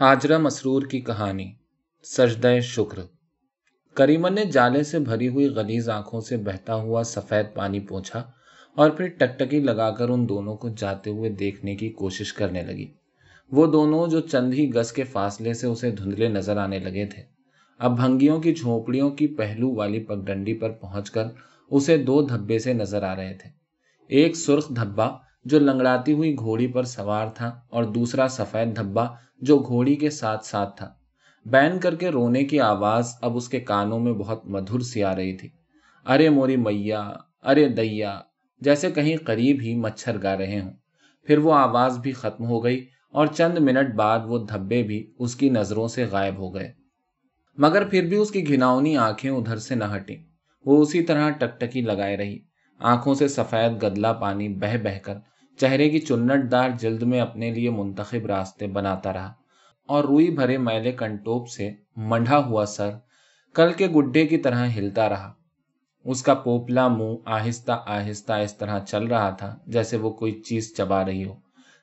حاجرہ مسرور کی کہانی، سجدہ شکر۔ کریمن نے جالے سے بھری ہوئی غلیز آنکھوں سے بہتا ہوا سفید پانی پوچھا اور پھر ٹکٹکی لگا کر ان دونوں کو جاتے ہوئے دیکھنے کی کوشش کرنے لگی۔ وہ دونوں جو چند ہی گز کے فاصلے سے اسے دھندلے نظر آنے لگے تھے۔ اب بھنگیوں کی جھونپڑیوں کی پہلو والی پگڈنڈی پر پہنچ کر اسے دو دھبے سے نظر آ رہے تھے۔ ایک سرخ دھبا جو لنگڑاتی ہوئی گھوڑی پر سوار تھا اور دوسرا سفید دھبا جو گھوڑی کے ساتھ ساتھ تھا۔ بین کر کے رونے کی آواز اب اس کے کانوں میں بہت مدھر سی آ رہی تھی۔ ارے موری میا، ارے دیا، جیسے کہیں قریب ہی مچھر گا رہے ہوں۔ پھر وہ آواز بھی ختم ہو گئی اور چند منٹ بعد وہ دھبے بھی اس کی نظروں سے غائب ہو گئے۔ مگر پھر بھی اس کی گھناؤنی آنکھیں ادھر سے نہ ہٹیں۔ وہ اسی طرح ٹکٹکی لگائے رہی۔ آنکھوں سے سفید گدلا پانی بہ بہ کر چہرے کی چنٹ دار جلد میں اپنے لیے منتخب راستے بناتا رہا اور روئی بھرے میلے کنٹوپ سے منڈھا ہوا سر کل کے گڈے کی طرح ہلتا رہا۔ اس کا پوپلا منہ آہستہ آہستہ اس طرح چل رہا تھا جیسے وہ کوئی چیز چبا رہی ہو،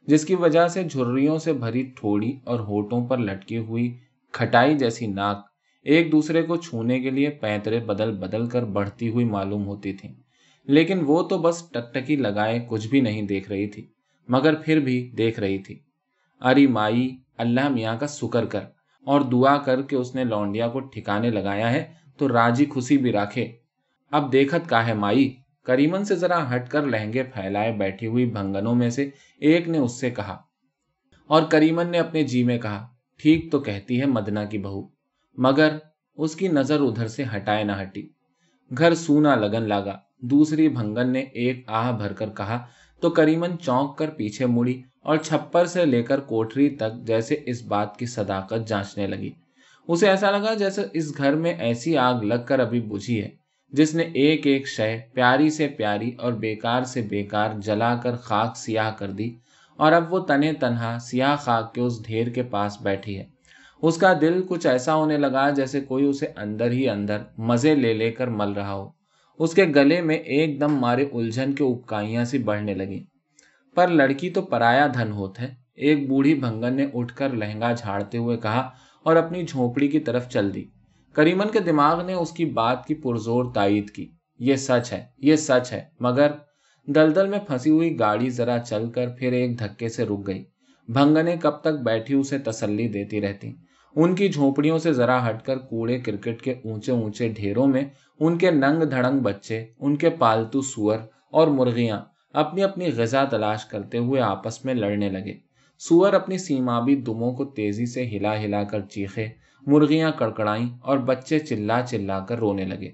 جس کی وجہ سے جھریوں سے بھری تھوڑی اور ہوٹوں پر لٹکی ہوئی کھٹائی جیسی ناک ایک دوسرے کو چھونے کے لیے پینترے بدل بدل کر بڑھتی ہوئی معلوم ہوتی تھیں۔ لیکن وہ تو بس ٹکٹکی لگائے کچھ بھی نہیں دیکھ رہی تھی، مگر پھر بھی دیکھ رہی تھی۔ اری مائی، اللہ میاں کا سکر کر۔ اور دعا کر کے اس نے لونڈیا کو ٹھکانے لگایا ہے، تو راجی خوشی بھی رکھے اب دیکھت کا ہے مائی، کریمن سے ذرا ہٹ کر لہنگے پھیلائے بیٹھی ہوئی بھنگنوں میں سے ایک نے اس سے کہا۔ اور کریمن نے اپنے جی میں کہا، ٹھیک تو کہتی ہے مدنا کی بہو، مگر اس کی نظر ادھر سے ہٹائے نہ ہٹی۔ گھر سونا لگن لگا دوسری بھنگن نے ایک آہ بھر کر کہا، تو کریمن چونک کر پیچھے مڑی اور چھپر سے لے کر کوٹری تک جیسے اس بات کی صداقت جانچنے لگی۔ اسے ایسا لگا جیسے اس گھر میں ایسی آگ لگ کر ابھی بجھی ہے، جس نے ایک ایک شہ پیاری سے پیاری اور بیکار سے بیکار جلا کر خاک سیاہ کر دی۔ اور اب وہ تنے تنہا سیاہ خاک کے اس ڈھیر کے پاس بیٹھی ہے۔ اس کا دل کچھ ایسا ہونے لگا جیسے کوئی اسے اندر ہی اندر مزے لے لے کر مل رہا ہو۔ اس کے گلے میں ایک دم مارے الجھن کے اپکائیاں سی بڑھنے لگیں۔ پر لڑکی تو پرایا دھن ہوت ہے۔ ایک بوڑھی بھنگن نے اٹھ کر لہنگا جھاڑتے ہوئے کہا اور اپنی جھونپڑی کی طرف چل دی۔ کریمن کے دماغ نے اس کی بات کی پرزور تائید کی۔ یہ سچ ہے، یہ سچ ہے۔ مگر دلدل میں پھنسی ہوئی گاڑی ذرا چل کر پھر ایک دھکے سے رک گئی۔ بھنگنے کب تک بیٹھی اسے تسلی دیتی رہتی۔ ان کی جھونپڑیوں سے ذرا ہٹ کر کوڑے کرکٹ کے اونچے اونچے ڈھیروں میں ان کے ننگ دھڑنگ بچے، ان کے پالتو سور اور مرغیاں اپنی اپنی غذا تلاش کرتے ہوئے آپس میں لڑنے لگے۔ سور اپنی سیمابی دموں کو تیزی سے ہلا ہلا کر چیخے، مرغیاں کڑکڑائیں اور بچے چلا چلا کر رونے لگے۔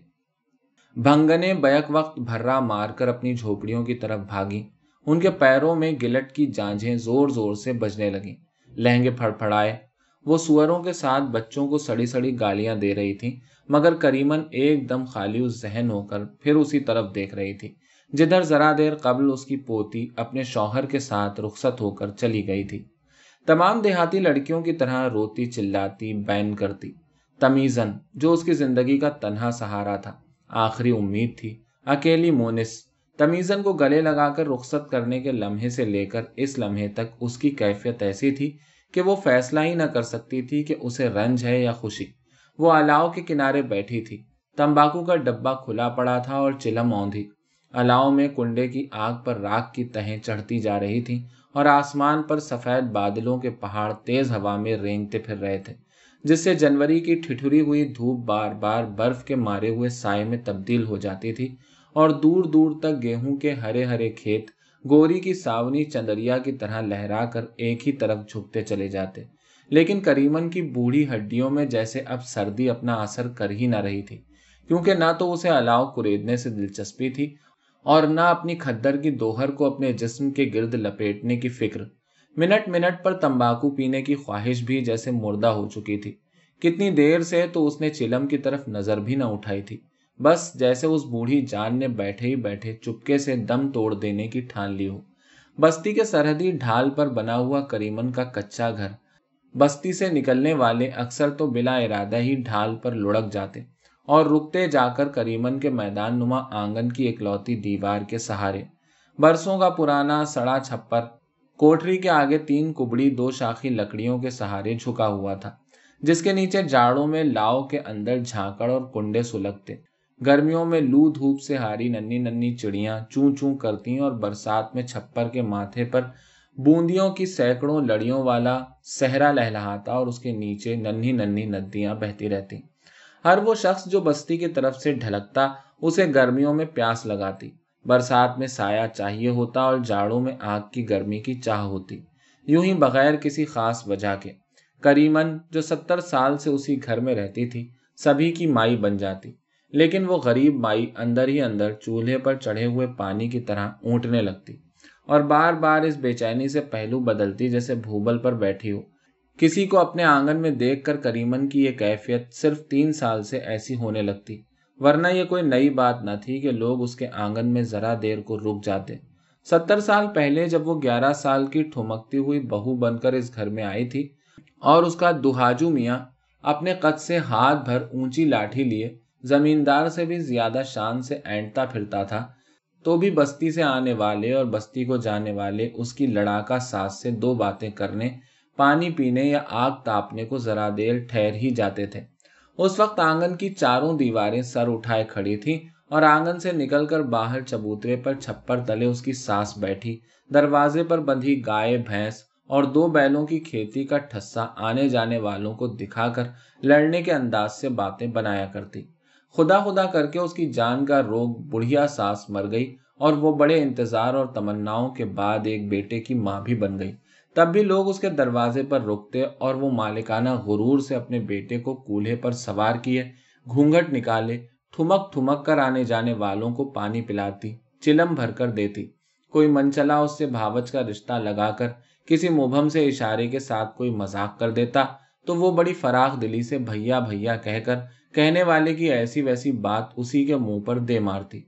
بھنگنے بیک وقت بھرا مار کر اپنی جھوپڑیوں کی طرف بھاگی ان کے پیروں میں گلٹ کی جانجھیں زور زور سے بجنے لگیں۔ لہنگے پھڑ پھڑائے وہ سوروں کے ساتھ بچوں کو سڑی سڑی گالیاں دے رہی تھی مگر کریمن ایک دم خالی ذہن ہو کر پھر اسی طرف دیکھ رہی تھی۔ جدھر ذرا دیر قبل اس کی پوتی اپنے شوہر کے ساتھ رخصت ہو کر چلی گئی تھی۔ تمام دیہاتی لڑکیوں کی طرح روتی، چلاتی، بین کرتی۔ تمیزن جو اس کی زندگی کا تنہا سہارا تھا۔ آخری امید تھی۔ اکیلی مونس۔ تمیزن کو گلے لگا کر رخصت کرنے کے لمحے سے لے کر اس لمحے تک اس کی کیفیت ایسی تھی کہ وہ فیصلہ ہی نہ کر سکتی تھی کہ اسے رنج ہے یا خوشی۔ وہ الاؤ کے کنارے بیٹھی تھی۔ تمباکو کا ڈبا کھلا پڑا تھا اور چلم اوندھی الاؤ میں کنڈے کی آگ پر راک کی تہیں چڑھتی جا رہی تھی اور آسمان پر سفید بادلوں کے پہاڑ تیز ہوا میں رینگتے پھر رہے تھے، جس سے جنوری کی ٹھٹھری ہوئی دھوپ بار بار برف کے مارے ہوئے سائے میں تبدیل ہو جاتی تھی اور دور دور تک گیہوں کے ہرے ہرے کھیت گوری کی ساونی چندریا کی طرح لہرا کر ایک ہی طرف جھکتے چلے جاتے۔ لیکن کریمن کی بوڑھی ہڈیوں میں جیسے اب سردی اپنا اثر کر ہی نہ رہی تھی، کیونکہ نہ تو اسے الاؤ کریدنے سے دلچسپی تھی اور نہ اپنی کھدر کی دوہر کو اپنے جسم کے گرد لپیٹنے کی فکر۔ منٹ منٹ پر تمباکو پینے کی خواہش بھی جیسے مردہ ہو چکی تھی۔ کتنی دیر سے تو اس نے چلم کی طرف نظر بھی نہ اٹھائی تھی۔ بس جیسے اس بوڑھی جان نے بیٹھے ہی بیٹھے چپکے سے دم توڑ دینے کی ٹھان لی ہو۔ بستی کے سرحدی ڈھال پر بنا ہوا کریمن کا کچا گھر۔ بستی سے نکلنے والے اکثر تو بلا ارادہ ہی ڈھال پر لڑک جاتے اور رکتے جا کر کریمن کے میدان نما آنگن کی اکلوتی دیوار کے سہارے۔ برسوں کا پرانا سڑا چھپر۔ کوٹری کے آگے تین کبڑی دو شاخی لکڑیوں کے سہارے جھکا ہوا تھا، جس کے نیچے جاڑوں میں لاؤ کے اندر جھانکڑ اور کنڈے سلگتے۔ گرمیوں میں لو دھوپ سے ہاری ننی ننی چڑیاں چون چون کرتی اور برسات میں چھپر کے ماتھے پر بوندیوں کی سینکڑوں لڑیوں والا سہرا لہلاتا اور اس کے نیچے ننھی ننھی ندیاں بہتی رہتی ہر وہ شخص جو بستی کی طرف سے ڈھلکتا، اسے گرمیوں میں پیاس لگاتی۔ برسات میں سایہ چاہیے ہوتا اور جاڑوں میں آگ کی گرمی کی چاہ ہوتی۔ یوں ہی بغیر کسی خاص وجہ کے۔ کریمن جو ستر سال سے اسی گھر میں رہتی تھی، سبھی کی مائی بن جاتی۔ لیکن وہ غریب مائی اندر ہی اندر چولہے پر چڑھے ہوئے پانی کی طرح اونٹنے لگتی اور بار بار اس بے چینی سے پہلو بدلتی جیسے بھوبل پر بیٹھی ہو۔ کسی کو اپنے آنگن میں دیکھ کر کریمن کی یہ کیفیت صرف تین سال سے ایسی ہونے لگتی، ورنہ یہ کوئی نئی بات نہ تھی کہ لوگ اس کے آنگن میں ذرا دیر کو رک جاتے۔ ستر سال پہلے جب وہ گیارہ سال کی ٹھمکتی ہوئی بہو بن کر اس گھر میں آئی تھی اور اس کا دہاجو میاں اپنے قد سے ہاتھ بھر اونچی لاٹھی لیے زمیندار سے بھی زیادہ شان سے اینٹتا پھرتا تھا، تو بھی بستی سے آنے والے اور بستی کو جانے والے اس کی لڑاکا ساس سے دو باتیں کرنے، پانی پینے یا آگ تاپنے کو ذرا دیر ٹھہر ہی جاتے تھے۔ اس وقت آنگن کی چاروں دیواریں سر اٹھائے کھڑی تھی اور آنگن سے نکل کر باہر چبوترے پر چھپر تلے اس کی ساس بیٹھی، دروازے پر بندھی گائے، بھینس اور دو بیلوں کی کھیتی کا ٹھسا آنے جانے والوں کو دکھا کر لڑنے کے انداز سے باتیں بنایا کرتی۔ خدا خدا کر کے اس کی جان کا روگ بڑھیا ساس مر گئی اور وہ بڑے انتظار اور تمناؤں کے بعد ایک بیٹے کی ماں بھی بن گئی۔ تب بھی لوگ اس کے دروازے پر رکتے اور وہ مالکانہ غرور سے اپنے بیٹے کو کولہے پر سوار کیے گھونگٹ نکالے ٹھمک ٹھمک کر آنے جانے والوں کو پانی پلاتی، چلم بھر کر دیتی۔ کوئی منچلا اس سے بھاوچ کا رشتہ لگا کر کسی مبہم سے اشارے کے ساتھ کوئی مذاق کر دیتا تو وہ بڑی فراخ دلی سے بھیا بھیا کہہ کر کہنے والے کی ایسی ویسی بات اسی کے منہ پر دے مارتی۔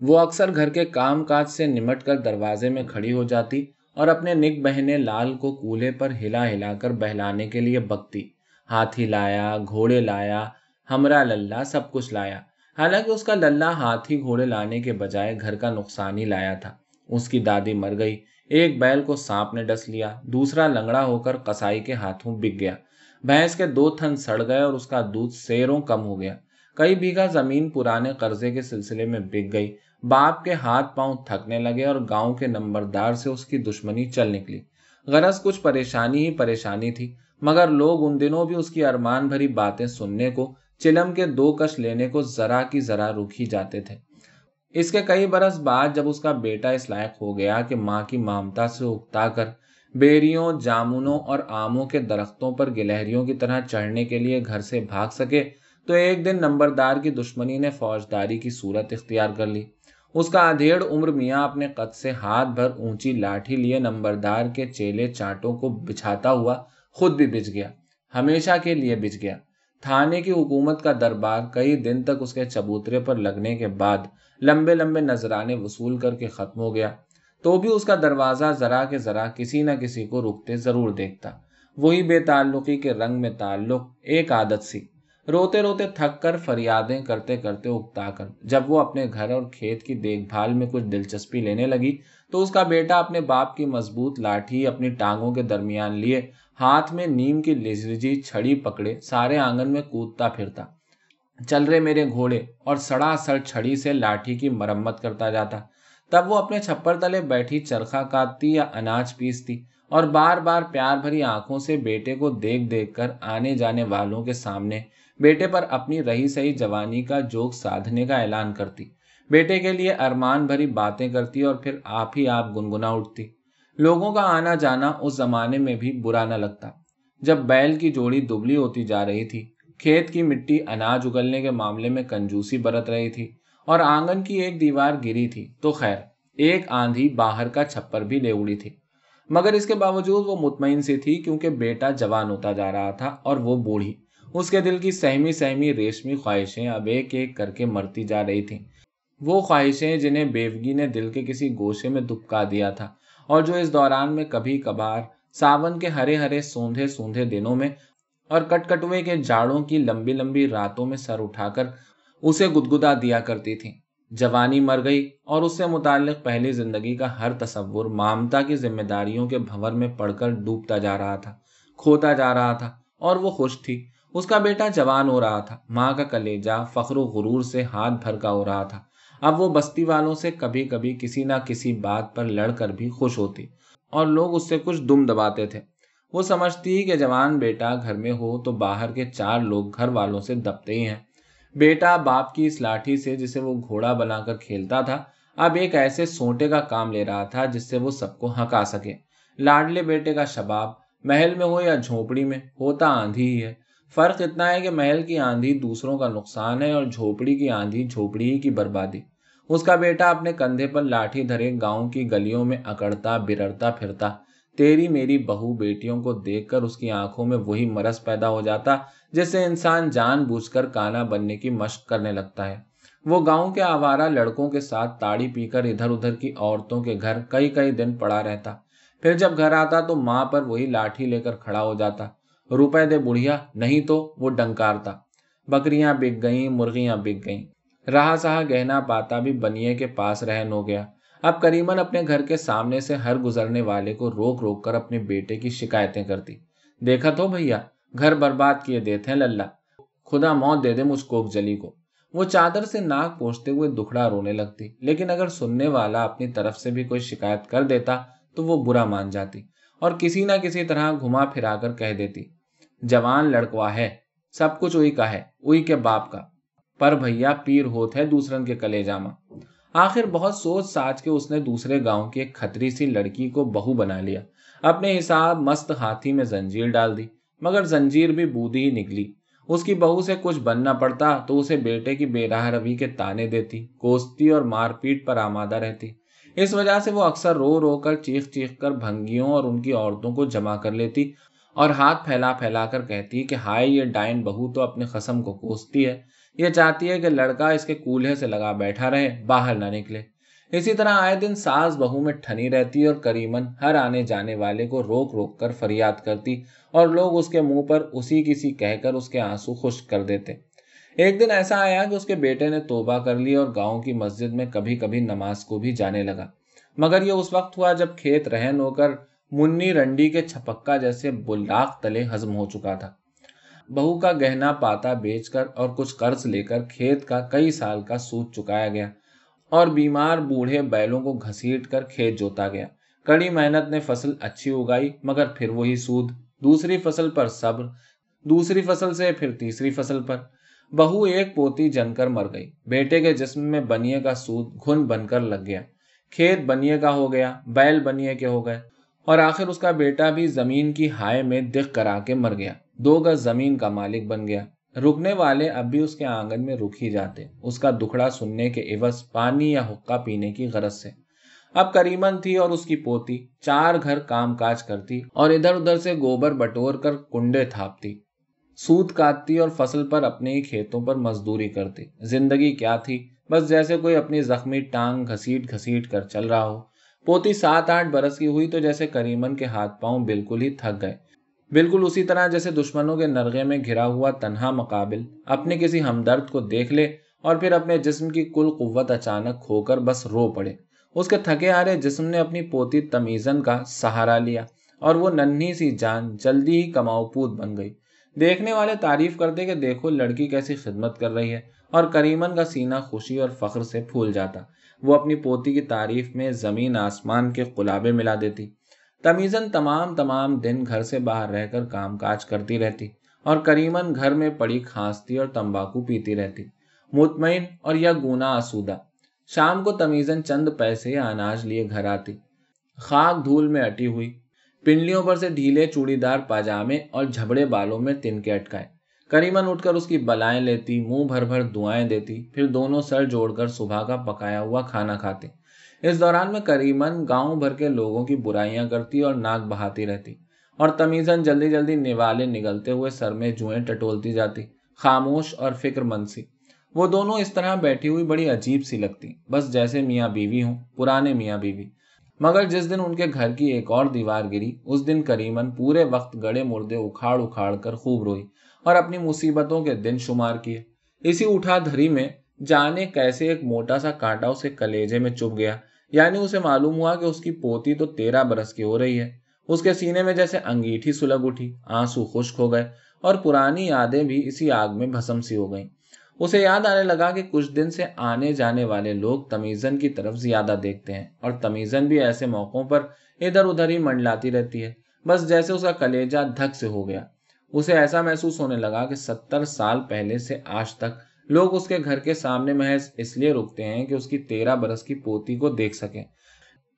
وہ اکثر گھر کے کام کاج سے نمٹ کر دروازے میں کھڑی ہو جاتی اور اپنے نک بہنے لال کو کولے پر ہلا ہلا کر بہلانے کے لیے بکتی۔ ہاتھی لایا، گھوڑے لایا ہمرا للہ سب کچھ لایا۔ حالانکہ اس کا للہ ہاتھی گھوڑے لانے کے بجائے گھر کا نقصان ہی لایا تھا۔ اس کی دادی مر گئی، ایک بیل کو سانپ نے ڈس لیا، دوسرا لنگڑا ہو کر کسائی کے ہاتھوں بک گیا۔ بھینس کے دو تھن سڑ گئے اور اس کا دودھ سیروں کم ہو گیا۔ کئی بیگھا زمین پرانے قرضے کے سلسلے میں بک گئی۔ باپ کے ہاتھ پاؤں تھکنے لگے اور گاؤں کے نمبردار سے اس کی دشمنی چل نکلی۔ غرض کچھ پریشانی ہی پریشانی تھی، مگر لوگ ان دنوں بھی اس کی ارمان بھری باتیں سننے کو، چلم کے دو کش لینے کو ذرا کی ذرا رک ہی جاتے تھے۔ اس کے کئی برس بعد جب اس کا بیٹا اس لائق ہو گیا کہ ماں کی مامتا سے اکتا کر بیریوں، جامنوں اور آموں کے درختوں پر گلہریوں کی طرح چڑھنے کے لیے گھر سے بھاگ سکے تو ایک دن نمبردار کی دشمنی نے فوجداری کی صورت اختیار کر لی۔ اس کا ادھیڑ عمر میاں اپنے قد سے ہاتھ بھر اونچی لاٹھی لیے نمبردار کے چیلے چاٹوں کو بچھاتا ہوا خود بھی بچ گیا، ہمیشہ کے لیے بچ گیا۔ تھانے کی حکومت کا دربار کئی دن تک اس کے چبوترے پر لگنے کے بعد لمبے لمبے نذرانے وصول کر کے ختم ہو گیا۔ تو بھی اس کا دروازہ ذرا کے ذرا کسی نہ کسی کو رکتے ضرور دیکھتا۔ وہی بے تعلقی کے رنگ میں تعلق ایک عادت سی۔ روتے روتے تھک کر فریادیں کرتے کرتے اگتا کر۔ جب وہ اپنے گھر اور کھیت کی دیکھ بھال میں کچھ دلچسپی لینے لگی، تو اس کا بیٹا اپنے باپ کی مضبوط لاٹھی اپنی ٹانگوں کے درمیان لیے، ہاتھ میں نیم کی لجرجی چھڑی پکڑے، سارے آنگن میں کودتا پھرتا۔ چل رہے میرے گھوڑے، اور سڑا سڑ چھڑی سے لاٹھی کی مرمت کرتا جاتا۔ تب وہ اپنے چھپر تلے بیٹھی چرخا کاٹتی یا اناج پیستی اور بار بار پیار بھری آنکھوں سے بیٹے کو دیکھ دیکھ کر آنے جانے والوں کے سامنے بیٹے پر اپنی رہی سہی جوانی کا جوک سادھنے کا اعلان کرتی۔ بیٹے کے لیے ارمان بھری باتیں کرتی اور پھر آپ ہی آپ گنگنا اٹھتی۔ لوگوں کا آنا جانا اس زمانے میں بھی برا نہ لگتا۔ جب بیل کی جوڑی دبلی ہوتی جا رہی تھی، کھیت کی مٹی اناج اگلنے کے معاملے میں کنجوسی برت رہی تھی۔ اور آنگن کی ایک دیوار گری تھی تو خیر، ایک آندھی باہر کا چھپر بھی لے اڑی تھی۔ مگر اس کے باوجود وہ مطمئن سی تھی کیونکہ بیٹا جوان ہوتا جا رہا تھا اور وہ بوڑھی۔ اس کے دل کی سہمی سہمی ریشمی خواہشیں اب ایک ایک کر کے مرتی جا رہی تھیں۔ وہ خواہشیں جنہیں بیوگی نے دل کے کسی گوشے میں دبکا دیا تھا اور جو اس دوران میں کبھی کبھار ساون کے ہرے ہرے سوندھے سوندھے دنوں میں اور کٹ کٹوے کے جاڑوں کی لمبی لمبی راتوں میں سر اٹھا کر اسے گدگدا دیا کرتی تھی جوانی مر گئی اور اس سے متعلق پہلی زندگی کا ہر تصور مامتا کی ذمہ داریوں کے بھور میں پڑ کر ڈوبتا جا رہا تھا، کھوتا جا رہا تھا اور وہ خوش تھی۔ اس کا بیٹا جوان ہو رہا تھا، ماں کا کلیجا فخر و غرور سے ہاتھ بھر کا ہو رہا تھا۔ اب وہ بستی والوں سے کبھی کبھی کسی نہ کسی بات پر لڑ کر بھی خوش ہوتی اور لوگ اس سے کچھ دم دباتے تھے۔ وہ سمجھتی کہ جوان بیٹا گھر میں ہو تو باہر کے چار لوگ گھر والوں سے دبتے ہی ہیں۔ بیٹا باپ کی اس لاٹھی سے جسے وہ گھوڑا بنا کر کھیلتا تھا، اب ایک ایسے سوٹے کا کام لے رہا تھا جس سے وہ سب کو ہکا سکے۔ لاڈلے بیٹے کا شباب محل میں ہو یا جھونپڑی میں، ہوتا آندھی ہی ہے۔ فرق اتنا ہے کہ محل کی آندھی دوسروں کا نقصان ہے اور جھوپڑی کی آندھی جھوپڑی ہی کی بربادی۔ اس کا بیٹا اپنے کندھے پر لاٹھی دھرے گاؤں کی گلیوں میں اکڑتا، برڑتا، پھرتا۔ تیری میری بہو بیٹیوں کو دیکھ کر اس کی آنکھوں میں وہی مرض پیدا ہو جاتا جس سے انسان جان بوجھ کر کانا بننے کی مشق کرنے لگتا ہے۔ وہ گاؤں کے آوارہ لڑکوں کے ساتھ تاڑی پی کر ادھر ادھر کی عورتوں کے گھر کئی کئی دن پڑا رہتا۔ پھر جب گھر آتا تو ماں پر وہی لاٹھی لے کر کھڑا ہو جاتا۔ روپے دے بڑھیا، نہیں تو وہ ڈنکارتا۔ بکریاں بک گئیں، مرغیاں بک گئیں۔ رہا سہا گہنا پاتا بھی بنیے کے پاس رہن ہو گیا۔ اب کریمن اپنے گھر کے سامنے سے ہر گزرنے والے کو روک روک کر اپنے بیٹے کی شکایتیں کرتی۔ دیکھا تو بھیا، گھر برباد کیے دیتے ہیں للہ۔ خدا موت دے دے مجھ کوک جلی کو۔ وہ چادر سے ناک پوچھتے ہوئے دکھڑا رونے لگتی۔ لیکن اگر سننے والا اپنی طرف سے بھی کوئی شکایت کر دیتا تو وہ برا مان جاتی اور کسی نہ کسی طرح گھما پھرا کر کہہ دیتی، جوان لڑکوا ہے، سب کچھ اوئی کا ہے، اوئی کے باپ کا۔ پر بھیا، پیر ہوت ہے دوسرن کے کلے جاما آخر بہت سوچ ساچ کے اس نے دوسرے گاؤں کی ایک کھتری سی لڑکی کو بہو بنا لیا۔ اپنے حساب مست ہاتھی میں زنجیر ڈال دی، مگر زنجیر بھی بودی ہی نکلی۔ اس کی بہو سے کچھ بننا پڑتا تو اسے بیٹے کی بے راہ روی کے تانے دیتی، کوستی اور مار پیٹ پر آمادہ رہتی۔ اس وجہ سے وہ اکثر رو رو کر چیخ چیخ کر بھنگیوں اور ان کی عورتوں کو جمع کر لیتی اور ہاتھ پھیلا پھیلا کر کہتی کہ ہائے یہ ڈائن بہو تو اپنے قسم کو کوستی ہے۔ یہ چاہتی ہے کہ لڑکا اس کے کولہے سے لگا بیٹھا رہے، باہر نہ نکلے۔ اسی طرح آئے دن ساس بہو میں ٹھنی رہتی اور کریمن ہر آنے جانے والے کو روک روک کر فریاد کرتی اور لوگ اس کے منہ پر اسی کسی کہہ کر اس کے آنسو خشک کر دیتے۔ ایک دن ایسا آیا کہ اس کے بیٹے نے توبہ کر لی اور گاؤں کی مسجد میں کبھی کبھی نماز کو بھی جانے لگا۔ مگر یہ اس وقت ہوا جب کھیت رہن ہو کر منی رنڈی کے چھپکا جیسے بلاخ تلے ہزم ہو چکا تھا۔ بہو کا گہنا پاتا بیچ کر اور کچھ قرض لے کر کھیت کا کئی سال کا سود چکایا گیا اور بیمار بوڑھے بیلوں کو گھسیٹ کر کھیت جوتا گیا۔ کڑی محنت نے فصل اچھی اگائی، مگر پھر وہی سود، دوسری فصل پر صبر، دوسری فصل سے پھر تیسری فصل پر۔ بہو ایک پوتی جن کر مر گئی۔ بیٹے کے جسم میں بنیے کا سود گھن بن کر لگ گیا۔ کھیت بنیے کا ہو گیا، بیل بنیے کے ہو گئے۔ اور آخر اس کا بیٹا بھی زمین کی ہائے میں دکھ کرا کے مر گیا۔ دو گز زمین کا مالک بن گیا۔ رکنے والے اب بھی اس کے آنگن میں رک ہی جاتے۔ اس کا دکھڑا سننے کے عوض پانی یا حقہ پینے کی غرض سے۔ اب کریمن تھی اور اس کی پوتی۔ چار گھر کام کاج کرتی اور ادھر ادھر سے گوبر بٹور کر کنڈے تھاپتی۔ سود کاٹتی اور فصل پر اپنے ہی کھیتوں پر مزدوری کرتی۔ زندگی کیا تھی؟ بس جیسے کوئی اپنی زخمی ٹانگ گھسیٹ گھسیٹ کر چل رہا ہو۔ پوتی سات آٹھ برس کی ہوئی تو جیسے کریمن کے ہاتھ پاؤں بالکل ہی تھک گئے۔ بالکل اسی طرح جیسے دشمنوں کے نرغے میں گھرا ہوا تنہا مقابل اپنے کسی ہمدرد کو دیکھ لے اور پھر اپنے جسم کی کل قوت اچانک کھو کر بس رو پڑے۔ اس کے تھکے آ رہے جسم نے اپنی پوتی تمیزن کا سہارا لیا اور وہ ننھی سی جان جلدی ہی کماؤ پوت بن گئی۔ دیکھنے والے تعریف کرتے کہ دیکھو لڑکی کیسی خدمت کر رہی ہے اور کریمن کا سینہ خوشی اور فخر سے پھول جاتا۔ وہ اپنی پوتی کی تعریف میں زمین آسمان کے قلابے ملا دیتی۔ تمیزن تمام تمام دن گھر سے باہر رہ کر کام کاج کرتی رہتی اور کریمن گھر میں پڑی کھانستی اور تمباکو پیتی رہتی۔ مطمئن اور یا گونا آسودہ، شام کو تمیزن چند پیسے یا اناج لیے گھر آتی۔ خاک دھول میں اٹی ہوئی، پنڈلیوں پر سے ڈھیلے چوڑی دار پاجامے اور جھبڑے بالوں میں تن کے اٹکائے۔ کریمن اٹھ کر اس کی بلائیں لیتی، منہ بھر بھر دعائیں دیتی، پھر دونوں سر جوڑ کر صبح کا پکایا ہوا کھانا کھاتے۔ اس دوران میں کریمن گاؤں بھر کے لوگوں کی برائیاں کرتی اور ناک بہاتی رہتی۔ اور تمیزن جلدی جلدی نوالے نگلتے ہوئے سر میں جوئیں ٹٹولتی جاتی، خاموش اور فکر مند سی۔ وہ دونوں اس طرح بیٹھی ہوئی بڑی عجیب سی لگتی، بس جیسے میاں بیوی ہوں، پرانے میاں بیوی۔ مگر جس دن ان کے گھر کی ایک اور دیوار گری، اس دن کریمن پورے وقت گڑے مردے اکھاڑ اکھاڑ کر خوب روئی اور اپنی مصیبتوں کے دن شمار کیے۔ اسی اٹھا دھری میں جانے کیسے ایک موٹا سا کانٹا اسے کلیجے میں چپ گیا۔ یعنی اسے معلوم ہوا کہ اس کی پوتی تو تیرہ برس کی ہو رہی ہے۔ اس کے سینے میں جیسے انگیٹھی سلگ اٹھی، آنسو خشک ہو گئے اور پرانی یادیں بھی اسی آگ میں بھسم سی ہو گئیں۔ اسے یاد آنے لگا کہ کچھ دن سے آنے جانے والے لوگ تمیزن کی طرف زیادہ دیکھتے ہیں اور تمیزن بھی ایسے موقعوں پر ادھر ادھر ہی منڈلاتی رہتی ہے۔ بس جیسے اس کا کلیجا دھک سے ہو گیا۔ اسے ایسا محسوس ہونے لگا کہ ستر سال پہلے سے آج تک لوگ اس کے گھر کے سامنے محض اس لیے رکتے ہیں کہ اس کی تیرہ برس کی پوتی کو دیکھ سکیں۔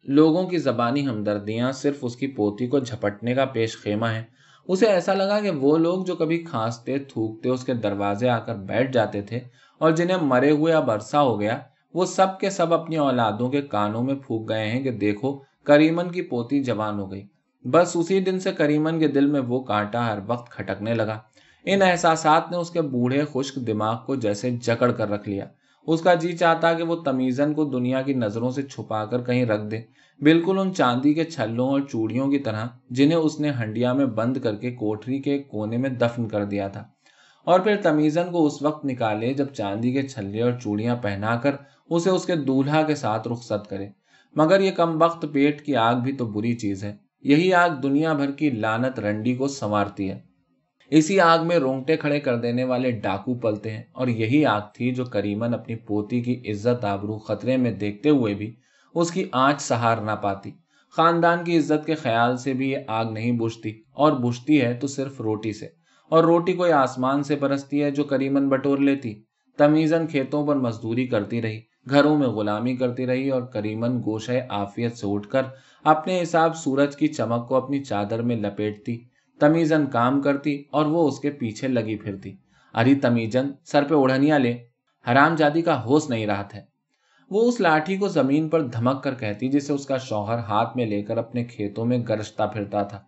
لوگوں کی زبانی ہمدردیاں صرف اس کی پوتی کو جھپٹنے کا پیش خیمہ ہے اسے ایسا لگا کہ وہ لوگ جو کبھی کھانستے، تھوکتے، اس کے دروازے آ کر بیٹھ جاتے تھے اور جنہیں مرے ہوئے اب عرصہ ہو گیا، وہ سب کے سب اپنی اولادوں کے کانوں میں پھونک گئے ہیں کہ دیکھو، کریمن کی پوتی جوان ہو گئی۔ بس اسی دن سے کریمن کے دل میں وہ کانٹا ہر وقت کھٹکنے لگا۔ ان احساسات نے اس کے بوڑھے خشک دماغ کو جیسے جکڑ کر رکھ لیا۔ اس کا جی چاہتا کہ وہ تمیزن کو دنیا کی نظروں سے چھپا کر کہیں رکھ دے۔ بالکل ان چاندی کے چھلوں اور چوڑیوں کی طرح جنہیں اس نے ہنڈیا میں بند کر کے کوٹری کے کونے میں دفن کر دیا تھا۔ اور پھر تمیزن کو اس وقت نکالے جب چاندی کے چھلے اور چوڑیاں پہنا کر اسے اس کے دولہا کے ساتھ رخصت کرے۔ مگر یہ کم وقت پیٹ کی آگ بھی تو بری چیز ہے۔ یہی آگ دنیا بھر کی لانت رنڈی کو سنوارتی ہے۔ اسی آگ میں رونگٹے کھڑے کر دینے والے ڈاکو پلتے ہیں اور یہی آگ تھی جو کریمن اپنی پوتی کی عزت آبرو خطرے میں دیکھتے ہوئے بھی اس کی آنچ سہار نہ پاتی۔ خاندان کی عزت کے خیال سے بھی یہ آگ نہیں بجھتی اور بجھتی ہے تو صرف روٹی سے۔ اور روٹی کوئی آسمان سے برستی ہے جو کریمن بٹور لیتی۔ تمیزن کھیتوں پر مزدوری کرتی رہی، گھروں میں غلامی کرتی رہی اور کریمن گوشہ آفیت سے اٹھ کر اپنے حساب سورج کی چمک کو اپنی چادر میں لپیٹتی۔ تمیزن کام کرتی اور وہ اس کے پیچھے لگی پھرتی۔ اری تمیزن سر پہ اڑھنیا لے۔ حرام جادی کا ہوش نہیں رہا تھا۔ وہ اس لاٹھی کو زمین پر دھمک کر کہتی جسے اس کا شوہر ہاتھ میں لے کر اپنے کھیتوں میں گرجتا پھرتا تھا۔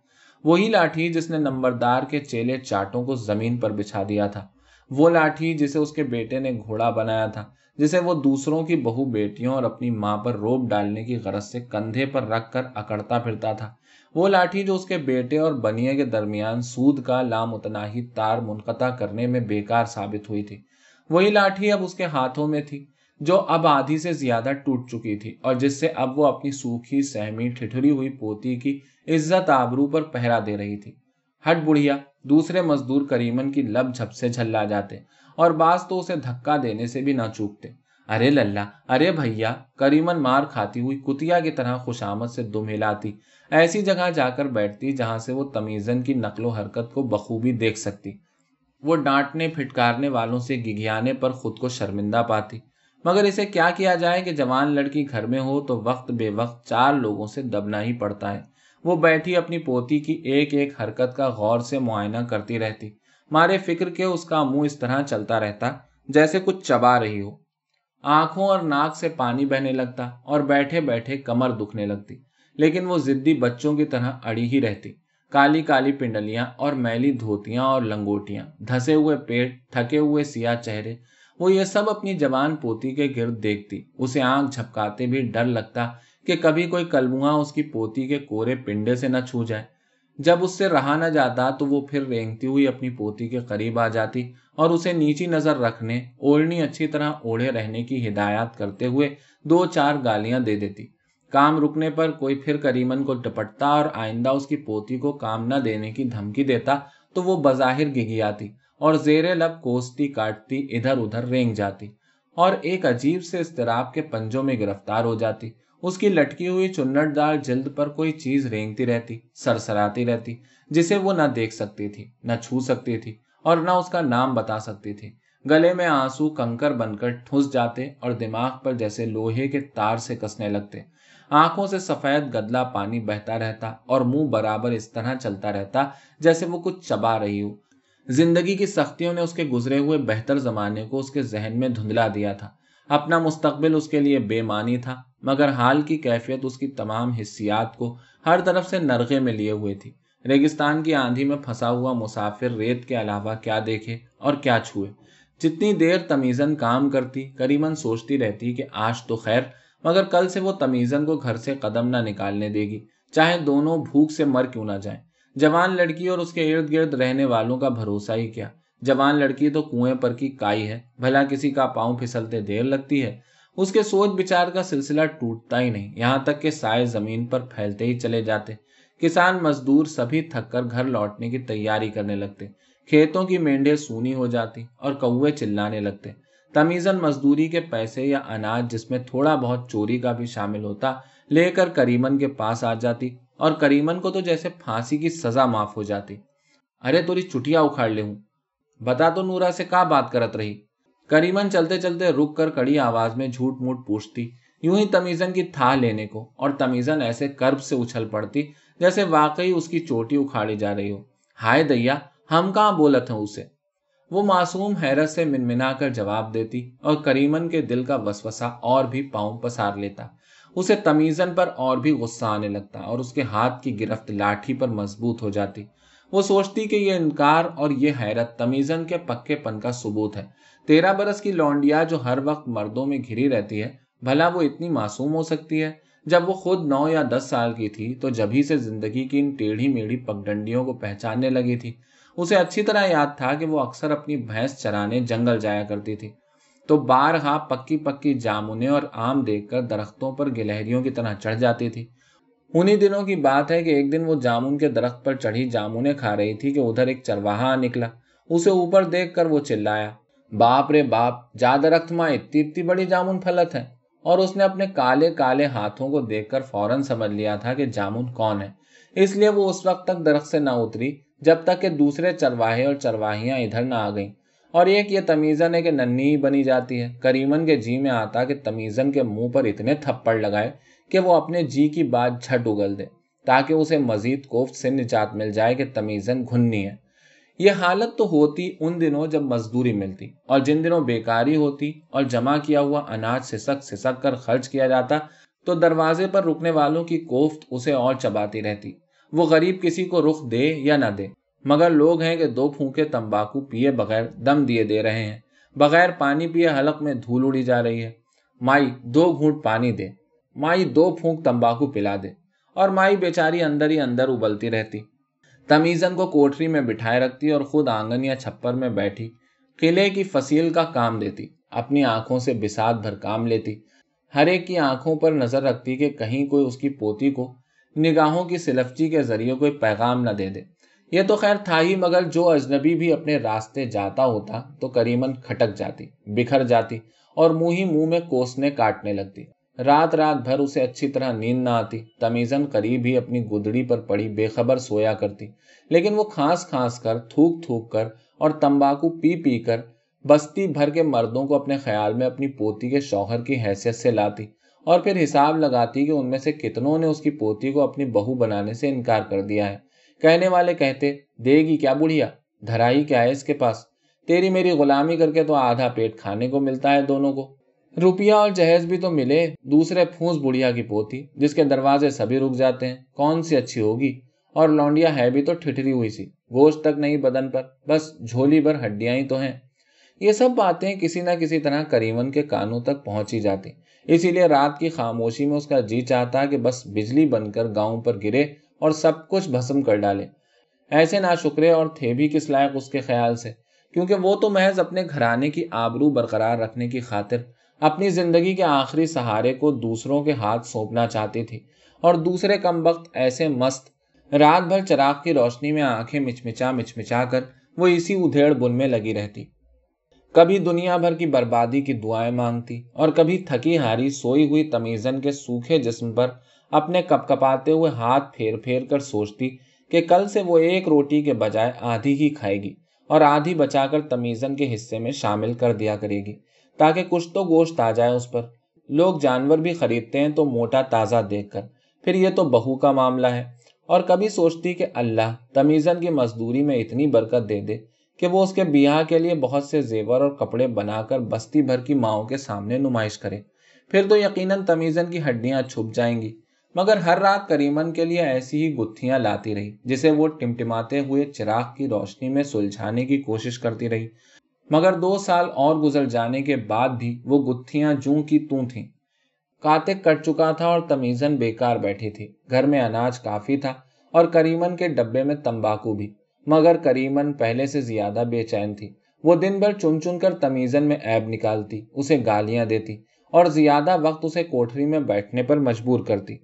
وہی لاٹھی جس نے نمبردار کے چیلے چاٹوں کو زمین پر بچھا دیا تھا۔ وہ لاٹھی جسے اس کے بیٹے نے گھوڑا بنایا تھا، جسے وہ دوسروں کی بہو بیٹیوں اور اپنی ماں پر روپ ڈالنے کی غرض سے کندھے پر رکھ کر اکڑتا پھرتا تھا۔ وہ لاٹھی جو اس کے بیٹے اور بنیے کے درمیان سود کا لامتناہی تار منقطع کرنے میں بیکار ثابت ہوئی تھی۔ وہی لاٹھی اب اس کے ہاتھوں میں تھی جو اب آدھی سے زیادہ ٹوٹ چکی تھی اور جس سے اب وہ اپنی سوکھی، سہمی ٹھٹری ہوئی پوتی کی عزت آبرو پر پہرا دے رہی تھی۔ ہٹ بڑھیا، دوسرے مزدور کریمن کی لب جھپ سے جھلا جاتے اور بعض تو اسے دھکا دینے سے بھی نہ چوکتے۔ ارے للہ، ارے بھیا، کریمن مار کھاتی ہوئی کتیا کی طرح خوشامد سے دم ہلاتی۔ ایسی جگہ جا کر بیٹھتی جہاں سے وہ تمیزن کی نقل و حرکت کو بخوبی دیکھ سکتی۔ وہ ڈانٹنے، پھٹکارنے والوں سے گگیانے پر خود کو شرمندہ پاتی۔ مگر اسے کیا کیا جائے کہ جوان لڑکی گھر میں ہو تو وقت بے وقت چار لوگوں سے دبنا ہی پڑتا ہے۔ وہ بیٹھی اپنی پوتی کی ایک ایک حرکت کا غور سے معائنہ کرتی رہتی۔ مارے فکر کے اس کا منہ اس طرح چلتا رہتا جیسے کچھ چبا رہی ہو۔ آنکھوں اور ناک سے پانی بہنے لگتا اور بیٹھے بیٹھے کمر دکھنے لگتی، لیکن وہ ضدی بچوں کی طرح اڑی ہی رہتی۔ کالی کالی پنڈلیاں اور میلی دھوتیاں اور لنگوٹیاں، دھسے ہوئے پیٹ، تھکے ہوئے سیاہ چہرے، وہ یہ سب اپنی جوان پوتی کے گرد دیکھتی۔ اسے آنکھ جھپکاتے بھی ڈر لگتا کہ کبھی کوئی کلبواں اس کی پوتی کے کورے پنڈے سے نہ چھو جائے۔ جب اس سے رہا نہ جاتا تو وہ پھر رینگتی ہوئی اپنی پوتی کے قریب آ جاتی اور اسے نیچی نظر رکھنے، اوڑھنی اچھی طرح اوڑھے رہنے کی ہدایات کرتے ہوئے دو چار گالیاں دے دیتی۔ کام رکنے پر کوئی پھر کریمن کو ٹپٹتا اور آئندہ اس کی پوتی کو کام نہ دینے کی دھمکی دیتا تو وہ بظاہر گگی آتی اور زیر لب کوستی کاٹتی، ادھر ادھر رینگ جاتی اور ایک عجیب سے استراب کے پنجوں میں گرفتار ہو جاتی۔ اس کی لٹکی ہوئی چنٹ دار جلد پر کوئی چیز رینگتی رہتی، سرسراتی رہتی، جسے وہ نہ دیکھ سکتی تھی، نہ چھو سکتی تھی اور نہ اس کا نام بتا سکتی تھی۔ گلے میں آنسو کنکر بن کر ٹھس جاتے اور دماغ پر جیسے لوہے کے تار سے کسنے لگتے۔ آنکھوں سے سفید گدلا پانی بہتا رہتا اور منہ برابر اس طرح چلتا رہتا جیسے وہ کچھ چبا رہی ہو۔ زندگی کی سختیوں نے اس کے گزرے ہوئے بہتر زمانے کو اس کے ذہن میں دھندلا دیا تھا۔ اپنا مستقبل اس کے لیے بے معنی تھا۔ مگر حال کی کیفیت اس کی تمام حصیات کو ہر طرف سے نرغے میں لیے ہوئے تھی۔ ریگستان کی آندھی میں پھنسا ہوا مسافر ریت کے علاوہ کیا دیکھے اور کیا چھوئے۔ جتنی دیر تمیزن کام کرتی کریمن سوچتی رہتی کہ آج تو خیر، مگر کل سے وہ تمیزن کو گھر سے قدم نہ نکالنے دے گی۔ چاہے دونوں بھوک سے مر کیوں نہ جائیں۔ جوان لڑکی اور اس کے ارد گرد رہنے والوں کا بھروسہ ہی کیا۔ جوان لڑکی تو کنویں پر کی کائی ہے، بھلا کسی کا پاؤں پھسلتے دیر لگتی ہے۔ اس کے سوچ بچار کا سلسلہ ٹوٹتا ہی نہیں۔ یہاں تک کہ سائے زمین پر پھیلتے ہی چلے جاتے۔ کسان مزدور سبھی تھک کر گھر لوٹنے کی تیاری کرنے لگتے۔ کھیتوں کی مینڈے سونی ہو جاتی اور کوے چلانے لگتے۔ تمیزن مزدوری کے پیسے یا اناج جس میں تھوڑا بہت چوری کا بھی شامل ہوتا، لے کر کریمن کے پاس آ جاتی اور کریمن کو تو جیسے پھانسی کی سزا معاف ہو جاتی۔ ارے توری چٹیا اکھاڑ لے ہوں۔ بتا تو نورا سے کا بات کرت رہی؟ کریمن چلتے چلتے رک کر کڑی آواز میں جھوٹ موٹ پوچھتی یوں ہی تمیزن کی تھا لینے کو اور تمیزن ایسے کرب سے اچھل پڑتی جیسے واقعی اس کی چوٹی اکھاڑی جا رہی ہو ہائے دیا ہم کہاں بولت ہیں اسے وہ معصوم حیرت سے منمنا کر جواب دیتی اور کریمن کے دل کا وسوسا اور بھی پاؤں پسار لیتا اسے تمیزن پر اور بھی غصہ آنے لگتا اور اس کے ہاتھ کی گرفت لاٹھی پر مضبوط ہو جاتی وہ سوچتی کہ یہ انکار اور یہ حیرت تمیزن کے پکے پن کا ثبوت ہے تیرہ برس کی لونڈیا جو ہر وقت مردوں میں گھری رہتی ہے، بھلا وہ اتنی معصوم ہو سکتی ہے؟ جب وہ خود نو یا دس سال کی تھی، تو جبھی سے زندگی کی ان ٹیڑھی میڑھی پگڈنڈیوں کو پہچاننے لگی تھی۔ اسے اچھی طرح یاد تھا کہ وہ اکثر اپنی بھینس چرانے جنگل جایا کرتی تھی۔ تو بارہا پکی پکی جامنے اور آم دیکھ کر درختوں پر گلہریوں کی طرح چڑھ جاتی تھی۔ انہی دنوں کی بات ہے کہ ایک دن وہ جامن کے درخت پر چڑھی جامنے کھا رہی تھی کہ ادھر ایک چرواہا نکلا۔ اسے اوپر دیکھ کر وہ چلایا۔ باپ رے باپ جا درخت ماں اتنی اتنی بڑی جامن پھلت ہے اور اس نے اپنے کالے کالے ہاتھوں کو دیکھ کر فوراً سمجھ لیا تھا کہ جامن کون ہے اس لیے وہ اس وقت تک درخت سے نہ اتری، جب تک کہ دوسرے چرواہے اور چرواہیاں ادھر نہ آ گئیں۔ اور ایک یہ تمیزن ہے کہ ننی ہی بنی جاتی ہے۔ کریمن کے جی میں آتا کہ تمیزن کے منہ پر اتنے تھپڑ لگائے کہ وہ اپنے جی کی بات جھٹ اگل دے، تاکہ اسے مزید کوفت سے نجات مل جائے کہ تمیزن گھننی ہے۔ یہ حالت تو ہوتی ان دنوں جب مزدوری ملتی اور جن دنوں بیکاری ہوتی اور جمع کیا ہوا اناج سسک سسک کر خرچ کیا جاتا، تو دروازے پر رکنے والوں کی کوفت اسے اور چباتی رہتی۔ وہ غریب کسی کو رخ دے یا نہ دے، مگر لوگ ہیں کہ دو پھونکے تمباکو پیے بغیر دم دیے دے رہے ہیں۔ بغیر پانی پیے حلق میں دھول اڑی جا رہی ہے۔ مائی دو گھونٹ پانی دے۔ مائی دو پھونک تمباکو پلا دے۔ اور مائی بیچاری اندر ہی اندر ابلتی رہتی۔ تمیزن کو کوٹری میں بٹھائے رکھتی اور خود آنگن یا چھپر میں بیٹھی، قلعے کی فصیل کا کام دیتی، اپنی آنکھوں سے بسات بھر کام لیتی۔ ہر ایک کی آنکھوں پر نظر رکھتی کہ کہیں کوئی اس کی پوتی کو نگاہوں کی سلفچی کے ذریعے کوئی پیغام نہ دے دے۔ یہ تو خیر تھا ہی، مگر جو اجنبی بھی اپنے راستے جاتا ہوتا تو کریمن کھٹک جاتی، بکھر جاتی اور منہ ہی منہ میں کوسنے کاٹنے لگتی۔ رات رات بھر اسے اچھی طرح نیند نہ آتی۔ تمیزن قریب ہی اپنی گدڑی پر پڑی، بے خبر سویا کرتی۔ لیکن وہ کھانس کھانس کر، تھوک تھوک کر اور تمباکو پی پی کر بستی بھر کے مردوں کو اپنے خیال میں اپنی پوتی کے شوہر کی حیثیت سے لاتی اور پھر حساب لگاتی کہ ان میں سے کتنوں نے اس کی پوتی کو اپنی بہو بنانے سے انکار کر دیا ہے۔ کہنے والے کہتے، دے گی کیا بڑھیا؟ دھرائی کیا ہے اس کے پاس؟ تیری میری غلامی کر کے تو آدھا پیٹ کھانے کو ملتا ہے دونوں کو۔ روپیہ اور جہیز بھی تو ملے، دوسرے پھونس بڑھیا کی پوتی، جس کے دروازے سبھی رک جاتے ہیں، کون سی اچھی ہوگی؟ اور لونڈیا ہے بھی تو ٹھٹری ہوئی سی، گوشت تک نہیں بدن پر، بس جھولی بھر ہڈیاں ہی تو ہیں۔ یہ سب باتیں کسی نہ کسی طرح کریمن کے کانوں تک پہنچی جاتی۔ اسی لیے رات کی خاموشی میں اس کا جی چاہتا کہ بس بجلی بن کر گاؤں پر گرے اور سب کچھ بھسم کر ڈالے۔ ایسے نہ شکرے اور تھے بھی کس لائق اس کے خیال سے؟ کیونکہ وہ تو محض اپنے گھرانے کی آبرو برقرار رکھنے کی خاطر اپنی زندگی کے آخری سہارے کو دوسروں کے ہاتھ سونپنا چاہتی تھی اور دوسرے کم وقت ایسے مست، رات بھر چراغ کی روشنی میں آنکھیں مچمچا مچمچا کر وہ اسی ادھیڑ بن میں لگی رہتی۔ کبھی دنیا بھر کی بربادی کی دعائیں مانگتی اور کبھی تھکی ہاری سوئی ہوئی تمیزن کے سوکھے جسم پر اپنے کپ کپاتے ہوئے ہاتھ پھیر پھیر کر سوچتی کہ کل سے وہ ایک روٹی کے بجائے آدھی ہی کھائے گی اور آدھی بچا کر تمیزن کے حصے میں شامل کر دیا کرے گی۔ تاکہ کچھ تو گوشت آ جائے اس پر۔ لوگ جانور بھی خریدتے ہیں تو موٹا تازہ دیکھ کر۔ پھر یہ تو بہو کا معاملہ ہے۔ اور کبھی سوچتی کہ اللہ تمیزن کی مزدوری میں اتنی برکت دے دے کہ وہ اس کے بیاہ کے لیے بہت سے زیور اور کپڑے بنا کر بستی بھر کی ماؤں کے سامنے نمائش کرے۔ پھر تو یقیناً تمیزن کی ہڈیاں چھپ جائیں گی۔ مگر ہر رات کریمن کے لیے ایسی ہی گتھیاں لاتی رہی، جسے وہ ٹمٹماتے ہوئے چراغ کی روشنی میں سلجھانے کی کوشش کرتی رہی۔ مگر دو سال اور گزر جانے کے بعد بھی وہ گتھیاں جوں کی توں تھیں۔ کاتک کٹ چکا تھا اور تمیزن بیکار بیٹھی تھی۔ گھر میں اناج کافی تھا اور کریمن کے ڈبے میں تمباکو بھی، مگر کریمن پہلے سے زیادہ بے چین تھی۔ وہ دن بھر چن چن کر تمیزن میں ایب نکالتی، اسے گالیاں دیتی اور زیادہ وقت اسے کوٹری میں بیٹھنے پر مجبور کرتی۔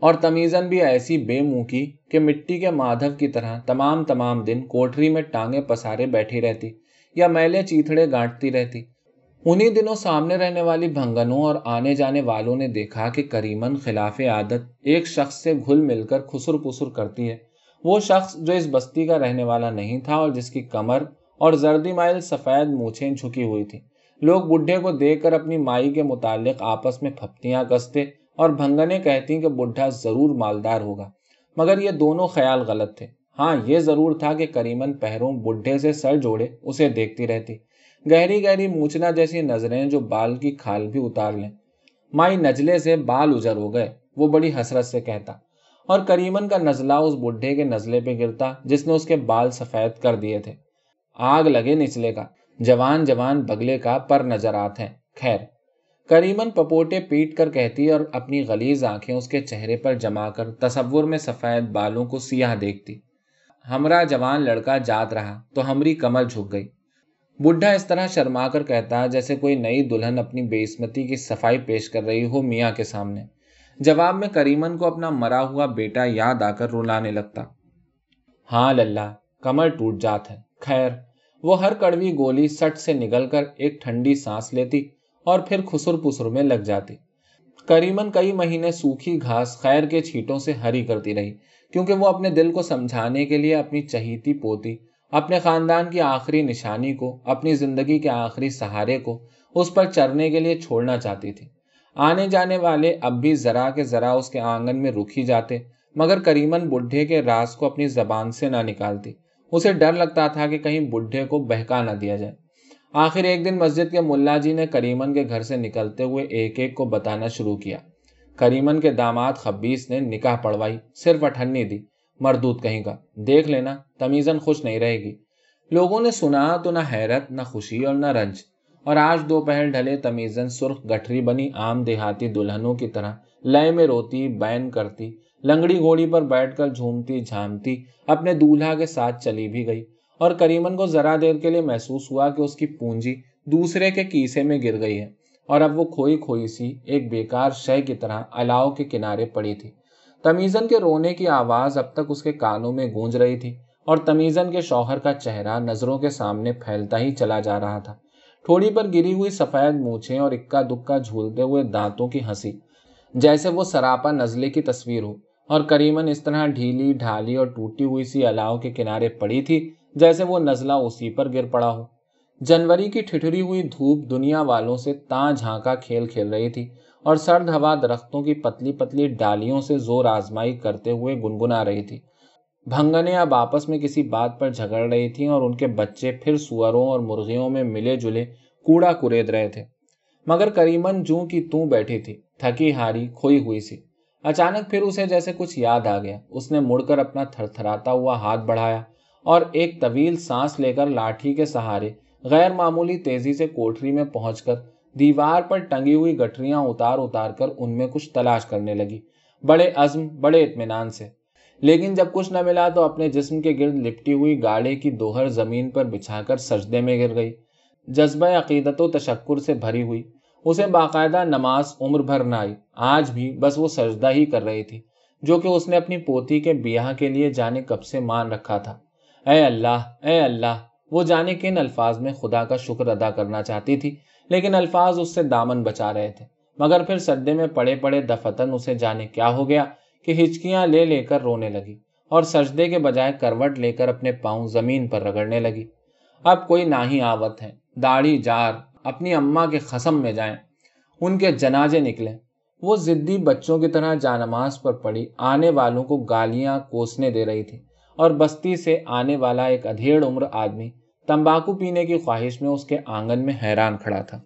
اور تمیزن بھی ایسی بے منہ کی کہ مٹی کے مادھو کی طرح تمام تمام دن کوٹری میں ٹانگیں پسارے بیٹھی رہتی۔ یا میلے چیتڑے گانٹتی رہتی۔ انہی دنوں سامنے رہنے والی بھنگنوں اور آنے جانے والوں نے دیکھا کہ کریمن خلاف عادت ایک شخص سے گھل مل کر خسر پسر کرتی ہے وہ شخص جو اس بستی کا رہنے والا نہیں تھا اور جس کی کمر اور زردی مائل سفید مونچھیں جھکی ہوئی تھی لوگ بڈھے کو دیکھ کر اپنی مائی کے متعلق آپس میں پھپتیاں کستے اور بھنگنے کہتی کہ بڈھا ضرور مالدار ہوگا، مگر یہ دونوں خیال غلط تھے۔ ہاں یہ ضرور تھا کہ کریمن پہروں بڈھے سے سر جوڑے اسے دیکھتی رہتی۔ گہری گہری موچنا جیسی نظریں جو بال کی کھال بھی اتار لیں۔ مائی نجلے سے بال اجر ہو گئے، وہ بڑی حسرت سے کہتا۔ اور کریمن کا نزلہ اس بڈھے کے نزلے پہ گرتا، جس نے اس کے بال سفید کر دیے تھے۔ آگ لگے نچلے کا، جوان جوان بگلے کا پر نظرات ہیں۔ خیر۔ کریمن پپوٹے پیٹ کر کہتی اور اپنی غلیز آنکھیں اس کے چہرے پر جما کر تصور میں سفید بالوں کو سیاہ دیکھتی۔ ہمرا جوان لڑکا جات رہا تو ہمری کمر جھک گئی۔ بڈھا اس طرح شرما کر کہتا جیسے کوئی نئی دلہن اپنی بےسمتی کی صفائی پیش کر رہی ہو میاں کے سامنے۔ جواب میں کریمن کو اپنا مرا ہوا بیٹا یاد آ کر رلانے لگتا۔ ہاں للہ، کمر ٹوٹ جات ہے۔ خیر، وہ ہر کڑوی گولی سٹ سے نگل کر ایک ٹھنڈی سانس لیتی اور پھر خسر پسر میں لگ جاتی۔ کریمن کئی مہینے سوکھی گھاس خیر کے چھیٹوں سے ہری کرتی رہی۔ کیونکہ وہ اپنے دل کو سمجھانے کے لیے اپنی چہیتی پوتی، اپنے خاندان کی آخری نشانی کو، اپنی زندگی کے آخری سہارے کو اس پر چرنے کے لیے چھوڑنا چاہتی تھی۔ آنے جانے والے اب بھی ذرا کے ذرا اس کے آنگن میں رکھی جاتے، مگر کریمن بڈھے کے راز کو اپنی زبان سے نہ نکالتی۔ اسے ڈر لگتا تھا کہ کہیں بڈھے کو بہکا نہ دیا جائے۔ آخر ایک دن مسجد کے ملا جی نے کریمن کے گھر سے نکلتے ہوئے ایک ایک کو بتانا شروع کیا۔ کریمن کے داماد خبیس نے نکاح پڑوائی صرف اٹھنی دی، مردود کہیں کا دیکھ لینا تمیزن خوش نہیں رہے گی۔ لوگوں نے سنا تو نہ حیرت، نہ خوشی اور نہ رنج۔ اور آج دوپہر ڈھلے تمیزن سرخ گٹھری بنی عام دیہاتی دلہنوں کی طرح۔ لیے میں روتی، بین کرتی، لنگڑی گھوڑی پر بیٹھ کر جھومتی، جھامتی، اپنے دولہا کے ساتھ چلی بھی گئی۔ اور کریمن کو ذرا دیر کے لیے محسوس ہوا کہ اس کی پونجی دوسرے کے کیسے میں گر گئی ہے۔ اور اب وہ کھوئی کھوئی سی ایک بیکار شے کی طرح الاؤ کے کنارے پڑی تھی۔ تمیزن کے رونے کی آواز اب تک اس کے کانوں میں گونج رہی تھی اور تمیزن کے شوہر کا چہرہ نظروں کے سامنے پھیلتا ہی چلا جا رہا تھا۔ تھوڑی پر گری ہوئی سفید مونچھیں اور اکا دکا جھولتے ہوئے دانتوں کی ہنسی، جیسے وہ سراپا نزلے کی تصویر ہو۔ اور کریمن اس طرح ڈھیلی، ڈھالی اور ٹوٹی ہوئی سی الاؤ کے کنارے پڑی تھی، جیسے وہ نزلہ اسی پر گر پڑا ہو۔ جنوری کی ٹھٹری ہوئی دھوپ دنیا والوں سے تاں جھانکا کھیل کھیل رہی تھی اور سرد ہوا درختوں کی پتلی پتلی ڈالیوں سے زور آزمائی کرتے ہوئے گنگنا رہی تھی۔ بھنگنے اب آپس میں کسی بات پر جھگڑ رہی تھیں اور ان کے بچے پھر سوروں اور مرغیوں میں ملے جلے کوڑا کرید رہے تھے۔ مگر کریمن جوں کی توں بیٹھی تھی، تھکی ہاری کھوئی ہوئی سی۔ اچانک پھر اسے جیسے کچھ یاد آ گیا۔ اس نے مڑ کر اپنا تھر تھراتا ہوا ہاتھ بڑھایا اور ایک طویل سانس لے کر لاٹھی کے سہارے غیر معمولی تیزی سے کوٹری میں پہنچ کر دیوار پر ٹنگی ہوئی گٹریاں اتار اتار کر ان میں کچھ تلاش کرنے لگی۔ بڑے عزم، بڑے اطمینان سے۔ لیکن جب کچھ نہ ملا تو اپنے جسم کے گرد لپٹی ہوئی گاڑے کی دوہر زمین پر بچھا کر سجدے میں گر گئی۔ جذبہ، عقیدت و تشکر سے بھری ہوئی۔ اسے باقاعدہ نماز عمر بھر نہ آئی۔ آج بھی بس وہ سجدہ ہی کر رہی تھی، جو کہ اس نے اپنی پوتی کے بیاہ کے لیے جانے کب سے مان رکھا تھا۔ اے اللہ اے اللہ وہ جانے کن الفاظ میں خدا کا شکر ادا کرنا چاہتی تھی، لیکن الفاظ اس سے دامن بچا رہے تھے۔ مگر پھر سدے میں پڑے پڑے دفتن اسے جانے کیا ہو گیا کہ ہچکیاں لے لے کر رونے لگی اور سجدے کے بجائے کروٹ لے کر اپنے پاؤں زمین پر رگڑنے لگی۔ اب کوئی نہ ہی آوت ہے، داڑھی، جار، اپنی اماں کے خسم میں جائیں۔ ان کے جنازے نکلے وہ ضدی بچوں کی طرح جانماز پر پڑی، آنے والوں کو گالیاں کوسنے دے رہی تھی۔ اور بستی سے آنے والا ایک ادھیڑ عمر آدمی تمباکو پینے کی خواہش میں اس کے آنگن میں حیران کھڑا تھا۔